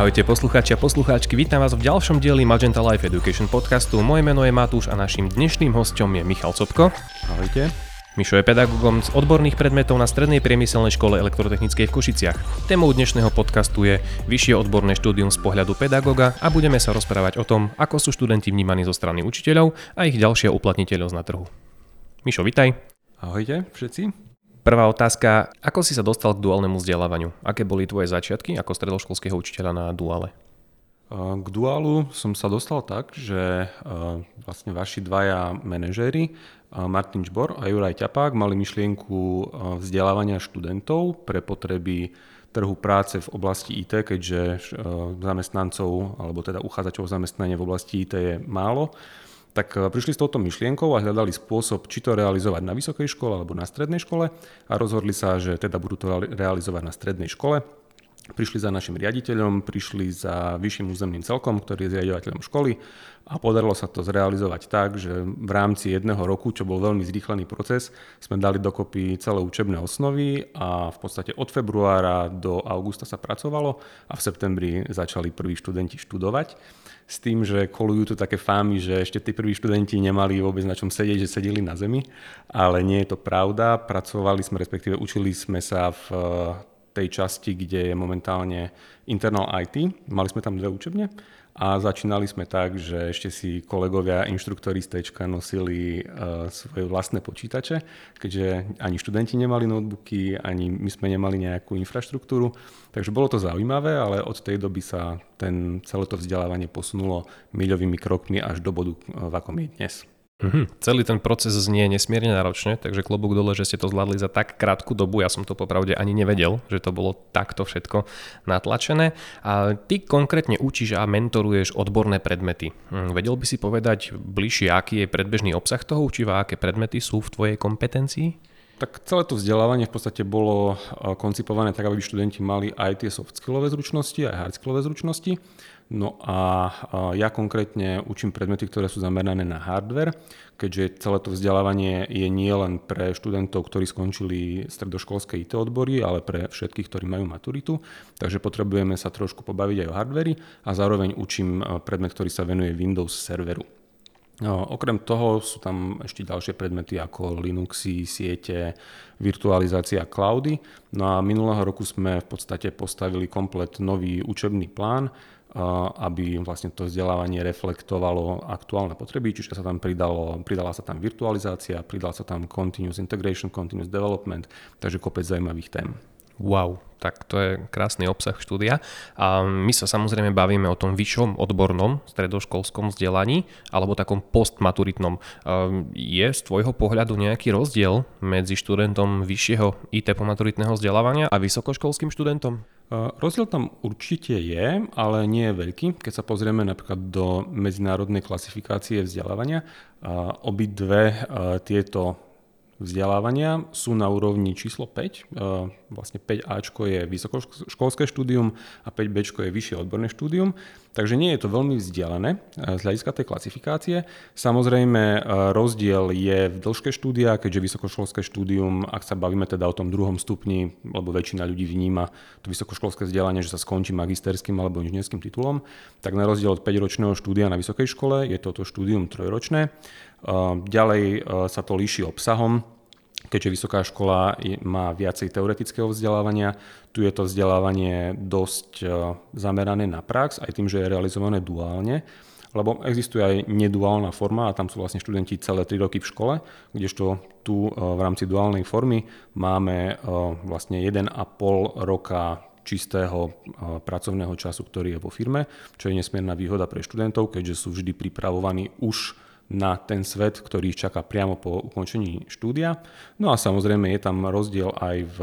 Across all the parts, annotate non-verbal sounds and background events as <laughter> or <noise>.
Ahojte poslucháči a poslucháčky, vítam vás v ďalšom dieli Magenta Life Education podcastu. Moje meno je Matúš a našim dnešným hostom je Michal Copko. Ahojte. Mišo je pedagógom z odborných predmetov na Strednej priemyselnej škole elektrotechnickej v Košiciach. Témou dnešného podcastu je vyššie odborné štúdium z pohľadu pedagóga a budeme sa rozprávať o tom, ako sú študenti vnímaní zo strany učiteľov a ich ďalšia uplatniteľnosť na trhu. Mišo, vitaj. Ahojte všetci. Prvá otázka, ako si sa dostal k duálnemu vzdelávaniu? Aké boli tvoje začiatky ako stredoškolského učiteľa na duále? K duálu som sa dostal tak, že vlastne vaši dvaja manažéri, Martin Čbor a Juraj Ťapák, mali myšlienku vzdelávania študentov pre potreby trhu práce v oblasti IT, keďže zamestnancov alebo teda uchádzačov zamestnania v oblasti IT je málo tak e, prišli s touto myšlienkou a hľadali spôsob, či to realizovať na vysokej škole alebo na strednej škole a rozhodli sa, že teda budú to realizovať na strednej škole. Prišli za našim riaditeľom, prišli za vyšším územným celkom, ktorý je riadovateľom školy a podarilo sa to zrealizovať tak, že v rámci jedného roku, čo bol veľmi zrýchlený proces, sme dali dokopy celé učebné osnovy a v podstate od februára do augusta sa pracovalo a v septembri začali prví študenti študovať s tým, že kolujú tu také fámy, že ešte tí prví študenti nemali vôbec na čom sedieť, že sedeli na zemi, ale nie je to pravda. Pracovali sme, respektíve učili sme sa v tej časti, kde je momentálne internal IT. Mali sme tam dve učebne a začínali sme tak, že ešte si kolegovia inštruktori z Tčka nosili uh, svoje vlastné počítače, keďže ani študenti nemali notebooky, ani my sme nemali nejakú infraštruktúru. Takže bolo to zaujímavé, ale od tej doby sa ten, celé to vzdelávanie posunulo miľovými krokmi až do bodu, v akom je dnes. Mm-hmm. Celý ten proces znie nesmierne náročne, takže klobúk dole, že ste to zvládli za tak krátku dobu. Ja som to popravde ani nevedel, že to bolo takto všetko natlačené. A ty konkrétne učíš a mentoruješ odborné predmety. Hm, vedel by si povedať bližšie, aký je predbežný obsah toho učiva, aké predmety sú v tvojej kompetencii? Tak celé to vzdelávanie v podstate bolo eh, koncipované tak, aby študenti mali aj tie soft skillové zručnosti, aj hard skillové zručnosti. No a ja konkrétne učím predmety, ktoré sú zamerané na hardware, keďže celé to vzdelávanie je nie len pre študentov, ktorí skončili stredoškolské IT odbory, ale pre všetkých, ktorí majú maturitu. Takže potrebujeme sa trošku pobaviť aj o hardveri a zároveň učím eh, predmet, ktorý sa venuje Windows serveru. No, okrem toho sú tam ešte ďalšie predmety ako Linuxy, siete, virtualizácia cloudy. No a minulého roku sme v podstate postavili komplet nový učebný plán, aby vlastne to vzdelávanie reflektovalo aktuálne potreby, čiže sa tam pridalo, pridala sa tam virtualizácia, pridala sa tam continuous integration, continuous development, takže kopec zaujímavých tém. Wow, tak to je krásny obsah štúdia. A my sa samozrejme bavíme o tom vyššom odbornom stredoškolskom vzdelaní alebo takom postmaturitnom. Je z tvojho pohľadu nejaký rozdiel medzi študentom vyššieho IT pomaturitného vzdelávania a vysokoškolským študentom? Rozdiel tam určite je, ale nie je veľký. Keď sa pozrieme napríklad do medzinárodnej klasifikácie vzdelávania, obidve tieto vzdelávania sú na úrovni číslo 5. E, vlastne 5Ačko je vysokoškolské štúdium a 5Bčko je vyššie odborné štúdium. Takže nie je to veľmi vzdialené e, z hľadiska tej klasifikácie. Samozrejme e, rozdiel je v dĺžke štúdia, keďže vysokoškolské štúdium, ak sa bavíme teda o tom druhom stupni, lebo väčšina ľudí vníma to vysokoškolské vzdelanie, že sa skončí magisterským alebo inžinierským titulom, tak na rozdiel od 5-ročného štúdia na vysokej škole je toto štúdium trojročné Ďalej sa to líši obsahom, keďže vysoká škola má viacej teoretického vzdelávania. Tu je to vzdelávanie dosť zamerané na prax, aj tým, že je realizované duálne lebo existuje aj neduálna forma a tam sú vlastne študenti celé 3 roky v škole, kdežto tu v rámci duálnej formy máme vlastne 1,5 roka čistého pracovného času, ktorý je vo firme, čo je nesmierna výhoda pre študentov, keďže sú vždy pripravovaní už na ten svet, ktorý ich čaká priamo po ukončení štúdia. No a samozrejme je tam rozdiel aj v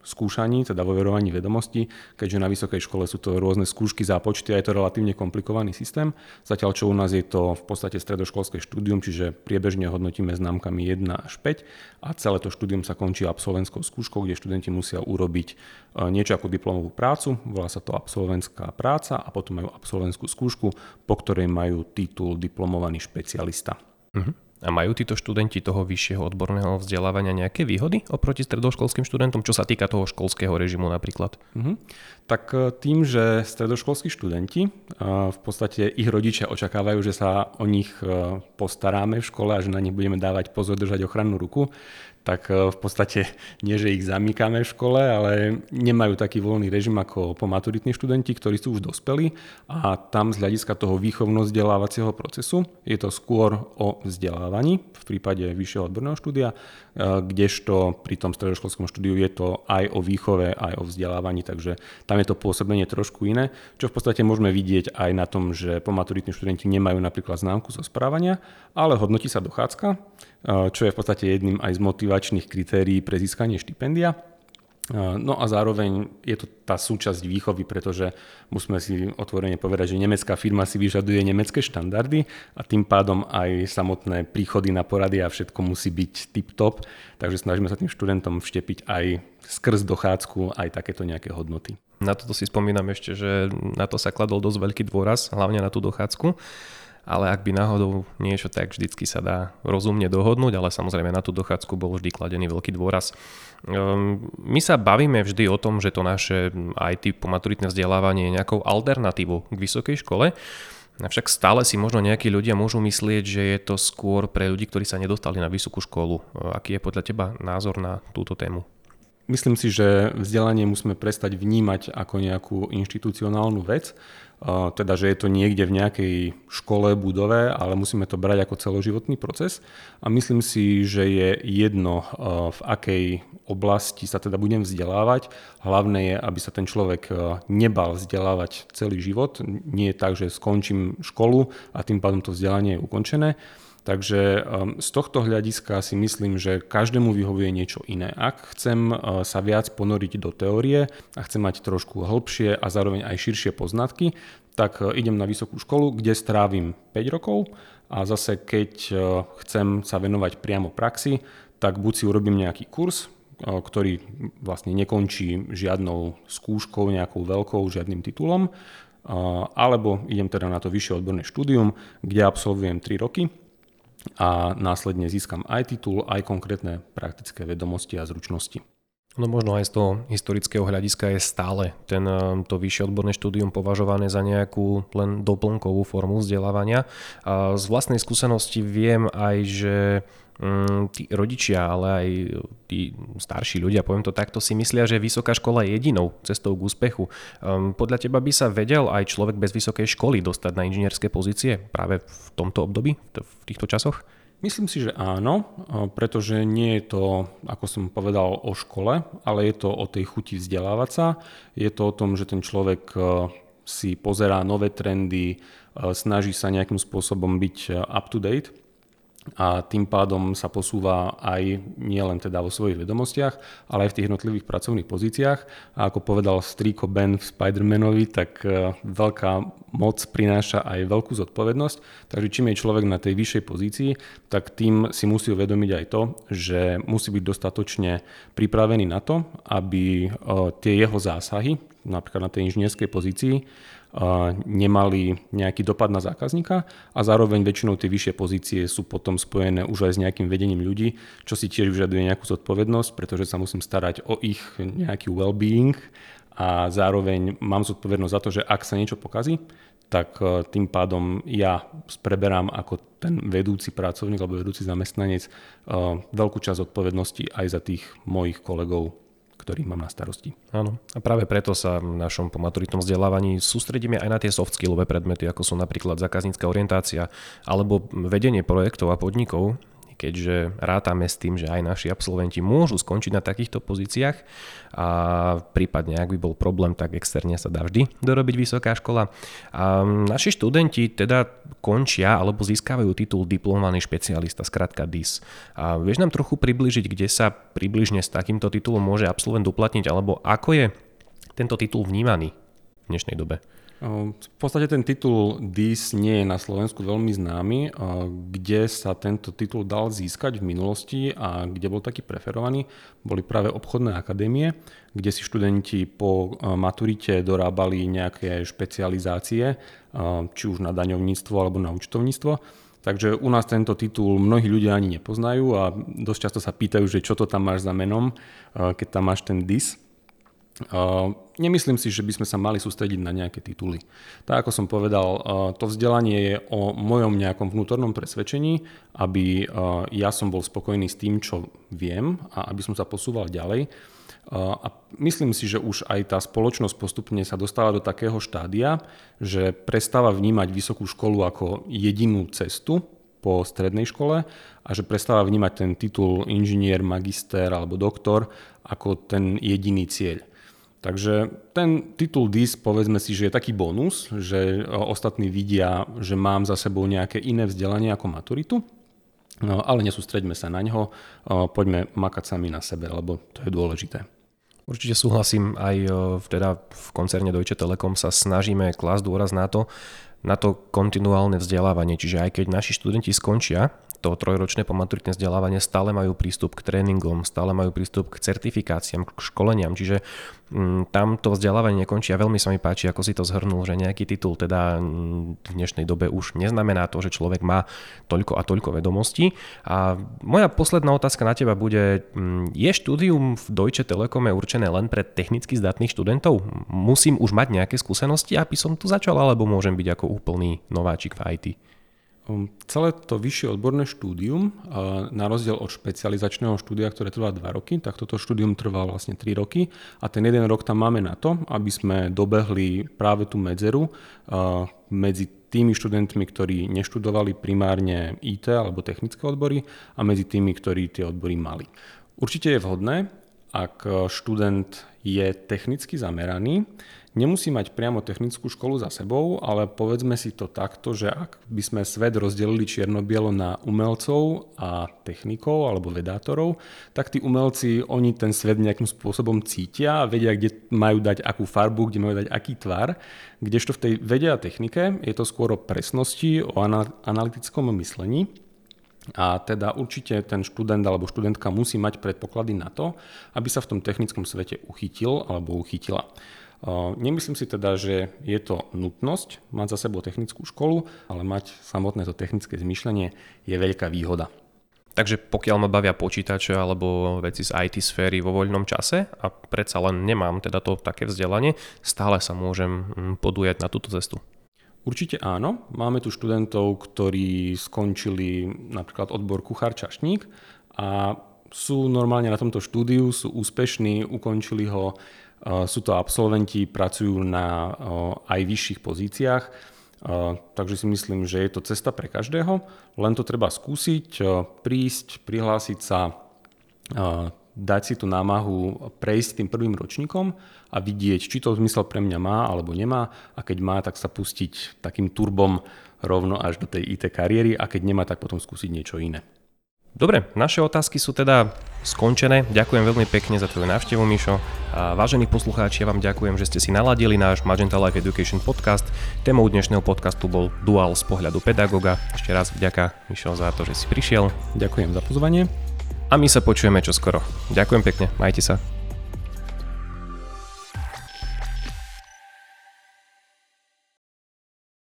skúšaní, teda vo verovaní vedomostí, keďže na vysokej škole sú to rôzne skúšky, zápočty a je to relatívne komplikovaný systém. Zatiaľ čo u nás je to v podstate stredoškolské štúdium, čiže priebežne hodnotíme známkami 1 až 5 a celé to štúdium sa končí absolventskou skúškou, kde študenti musia urobiť e, niečo ako diplomovú prácu, volá sa to absolventská práca a potom majú absolventskú skúšku, po ktorej majú titul diplomovaný špecialista. Uh-huh. A majú títo študenti toho vyššieho odborného vzdelávania nejaké výhody oproti stredoškolským študentom, čo sa týka toho školského režimu napríklad? Mm-hmm. Tak e, tým, že stredoškolskí študenti, e, v podstate ich rodičia očakávajú, že sa o nich e, postaráme v škole a že na nich budeme dávať pozor, držať ochrannú ruku, tak v podstate <laughs> nie, že ich zamýkame v škole, ale nemajú taký voľný režim ako pomaturitní študenti, ktorí sú už dospelí a tam z hľadiska toho výchovno-vzdelávacieho procesu je to skôr o vzdelávaní v prípade vyššieho odborného štúdia, kdežto pri tom stredoškolskom štúdiu je to aj o výchove, aj o vzdelávaní, takže tam je to pôsobenie trošku iné, čo v podstate môžeme vidieť aj na tom, že pomaturitní študenti nemajú napríklad známku zo správania, ale hodnotí sa dochádzka, čo je v podstate jedným aj z motivačných kritérií pre získanie štipendia. No a zároveň je to tá súčasť výchovy, pretože musíme si otvorene povedať, že nemecká firma si vyžaduje nemecké štandardy a tým pádom aj samotné príchody na porady a všetko musí byť tip-top, takže snažíme sa tým študentom vštepiť aj skrz dochádzku aj takéto nejaké hodnoty. Na toto si spomínam ešte, že na to sa kladol dosť veľký dôraz, hlavne na tú dochádzku ale ak by náhodou niečo, tak vždycky sa dá rozumne dohodnúť, ale samozrejme na tú dochádzku bol vždy kladený veľký dôraz. Ehm, my sa bavíme vždy o tom, že to naše IT po maturitné vzdelávanie je nejakou alternatívou k vysokej škole, Avšak stále si možno nejakí ľudia môžu myslieť, že je to skôr pre ľudí, ktorí sa nedostali na vysokú školu. Aký je podľa teba názor na túto tému? Myslím si, že vzdelanie musíme prestať vnímať ako nejakú inštitucionálnu vec, teda že je to niekde v nejakej škole, budove, ale musíme to brať ako celoživotný proces. A myslím si, že je jedno, v akej oblasti sa teda budem vzdelávať. Hlavné je, aby sa ten človek nebal vzdelávať celý život. Nie je tak, že skončím školu a tým pádom to vzdelanie je ukončené Takže um, z tohto hľadiska si myslím, že každému vyhovuje niečo iné. Ak chcem uh, sa viac ponoriť do teórie a chcem mať trošku hĺbšie a zároveň aj širšie poznatky, tak uh, idem na vysokú školu, kde strávim 5 rokov a zase keď uh, chcem sa venovať priamo praxi, tak buď si urobím nejaký kurz, ktorý vlastne nekončí žiadnou skúškou, nejakou veľkou, žiadnym titulom, alebo idem teda na to vyššie odborné štúdium, kde absolvujem 3 roky a následne získam aj titul, aj konkrétne praktické vedomosti a zručnosti. No možno aj z toho historického hľadiska je stále ten, eh, to vyššie odborné štúdium považované za nejakú len doplnkovú formu vzdelávania. Z vlastnej skúsenosti viem aj, že tí rodičia, ale aj tí starší ľudia, poviem to takto, si myslia, že vysoká škola je jedinou cestou k úspechu. Um, podľa teba by sa vedel aj človek bez vysokej školy dostať na inžinierské pozície práve v tomto období, v týchto časoch? Myslím si, že áno, pretože nie je to, ako som povedal, o škole, ale je to o tej chuti vzdelávať sa. Je to o tom, že ten človek si pozerá nové trendy, snaží sa nejakým spôsobom byť up to date a tým pádom sa posúva aj nielen teda vo svojich vedomostiach, ale aj v tých jednotlivých pracovných pozíciách. A ako povedal strýko Ben v Spider-Manovi, tak e, veľká moc prináša aj veľkú zodpovednosť. Takže čím je človek na tej vyššej pozícii, tak tým si musí uvedomiť aj to, že musí byť dostatočne pripravený na to, aby e, tie jeho zásahy, napríklad na tej inžinierskej pozícii, nemali nejaký dopad na zákazníka a zároveň väčšinou tie vyššie pozície sú potom spojené už aj s nejakým vedením ľudí, čo si tiež vyžaduje nejakú zodpovednosť, pretože sa musím starať o ich nejaký well-being a zároveň mám zodpovednosť za to, že ak sa niečo pokazí, tak e, tým pádom ja preberám ako ten vedúci pracovník alebo vedúci zamestnanec e, veľkú časť odpovednosti aj za tých mojich kolegov ktorý mám na starosti. Áno. A práve preto sa v našom pomaturitnom vzdelávaní sústredíme aj na tie soft skillové predmety, ako sú napríklad zákaznícka orientácia alebo vedenie projektov a podnikov, keďže rátame s tým, že aj naši absolventi môžu skončiť na takýchto pozíciách a prípadne, ak by bol problém, tak externe sa dá vždy dorobiť vysoká škola. A naši študenti teda končia alebo získavajú titul diplomovaný špecialista, skratka DIS. A vieš nám trochu približiť, kde sa približne s takýmto titulom môže absolvent uplatniť, alebo ako je tento titul vnímaný v dnešnej dobe? V podstate ten titul DIS nie je na Slovensku veľmi známy. Kde sa tento titul dal získať v minulosti a kde bol taký preferovaný, boli práve obchodné akadémie, kde si študenti po maturite dorábali nejaké špecializácie, či už na daňovníctvo alebo na účtovníctvo. Takže u nás tento titul mnohí ľudia ani nepoznajú a dosť často sa pýtajú, že čo to tam máš za menom, keď tam máš ten DIS. Nemyslím si, že by sme sa mali sústrediť na nejaké tituly. Tak ako som povedal, to vzdelanie je o mojom nejakom vnútornom presvedčení, aby ja som bol spokojný s tým, čo viem a aby som sa posúval ďalej. A myslím si, že už aj tá spoločnosť postupne sa dostáva do takého štádia, že prestáva vnímať vysokú školu ako jedinú cestu po strednej škole a že prestáva vnímať ten titul inžinier, magister alebo doktor ako ten jediný cieľ. Takže ten titul DIS, povedzme si, že je taký bonus, že ostatní vidia, že mám za sebou nejaké iné vzdelanie ako maturitu, no, ale nesústreďme sa na ňo, poďme makať sami na sebe, lebo to je dôležité. Určite súhlasím, aj v, teda v koncerne Deutsche Telekom sa snažíme klásť dôraz na to, na to kontinuálne vzdelávanie. Čiže aj keď naši študenti skončia to trojročné pomaturitné vzdelávanie stále majú prístup k tréningom, stále majú prístup k certifikáciám, k školeniam, čiže m, mm, tam to vzdelávanie nekončí a veľmi sa mi páči, ako si to zhrnul, že nejaký titul teda mm, v dnešnej dobe už neznamená to, že človek má toľko a toľko vedomostí. A moja posledná otázka na teba bude, mm, je štúdium v Deutsche Telekome určené len pre technicky zdatných študentov? Musím už mať nejaké skúsenosti, aby som tu začal, alebo môžem byť ako úplný nováčik v IT? Ehm, celé to vyššie odborné štúdium, na rozdiel od špecializačného štúdia, ktoré trvá 2 roky, tak toto štúdium trvá vlastne 3 roky a ten jeden rok tam máme na to, aby sme dobehli práve tú medzeru medzi tými študentmi, ktorí neštudovali primárne IT alebo technické odbory a medzi tými, ktorí tie odbory mali. Určite je vhodné, ak študent je technicky zameraný, nemusí mať priamo technickú školu za sebou, ale povedzme si to takto, že ak by sme svet rozdelili čierno-bielo na umelcov a technikov alebo vedátorov, tak tí umelci, oni ten svet nejakým spôsobom cítia a vedia, kde majú dať akú farbu, kde majú dať aký tvar, kdežto v tej vede a technike je to skôr o presnosti, o analytickom myslení. A teda určite ten študent alebo študentka musí mať predpoklady na to, aby sa v tom technickom svete uchytil alebo uchytila. Nemyslím si teda, že je to nutnosť mať za sebou technickú školu, ale mať samotné to technické zmyšľanie je veľká výhoda. Takže pokiaľ ma bavia počítače alebo veci z IT sféry vo voľnom čase a predsa len nemám teda to také vzdelanie, stále sa môžem mm, podujať na túto cestu. Určite áno. Máme tu študentov, ktorí skončili napríklad odbor kuchár čašník a sú normálne na tomto štúdiu, sú úspešní, ukončili ho sú to absolventi, pracujú na aj vyšších pozíciách, takže si myslím, že je to cesta pre každého. Len to treba skúsiť, prísť, prihlásiť sa, dať si tú námahu, prejsť tým prvým ročníkom a vidieť, či to zmysel pre mňa má alebo nemá a keď má, tak sa pustiť takým turbom rovno až do tej IT kariéry a keď nemá, tak potom skúsiť niečo iné. Dobre, naše otázky sú teda skončené. Ďakujem veľmi pekne za tvoju návštevu, Mišo. A vážení poslucháči, ja vám ďakujem, že ste si naladili náš Magenta Life Education podcast. Témou dnešného podcastu bol Dual z pohľadu pedagoga. Ešte raz vďaka, Mišo, za to, že si prišiel. Ďakujem za pozvanie. A my sa počujeme čoskoro. Ďakujem pekne, majte sa.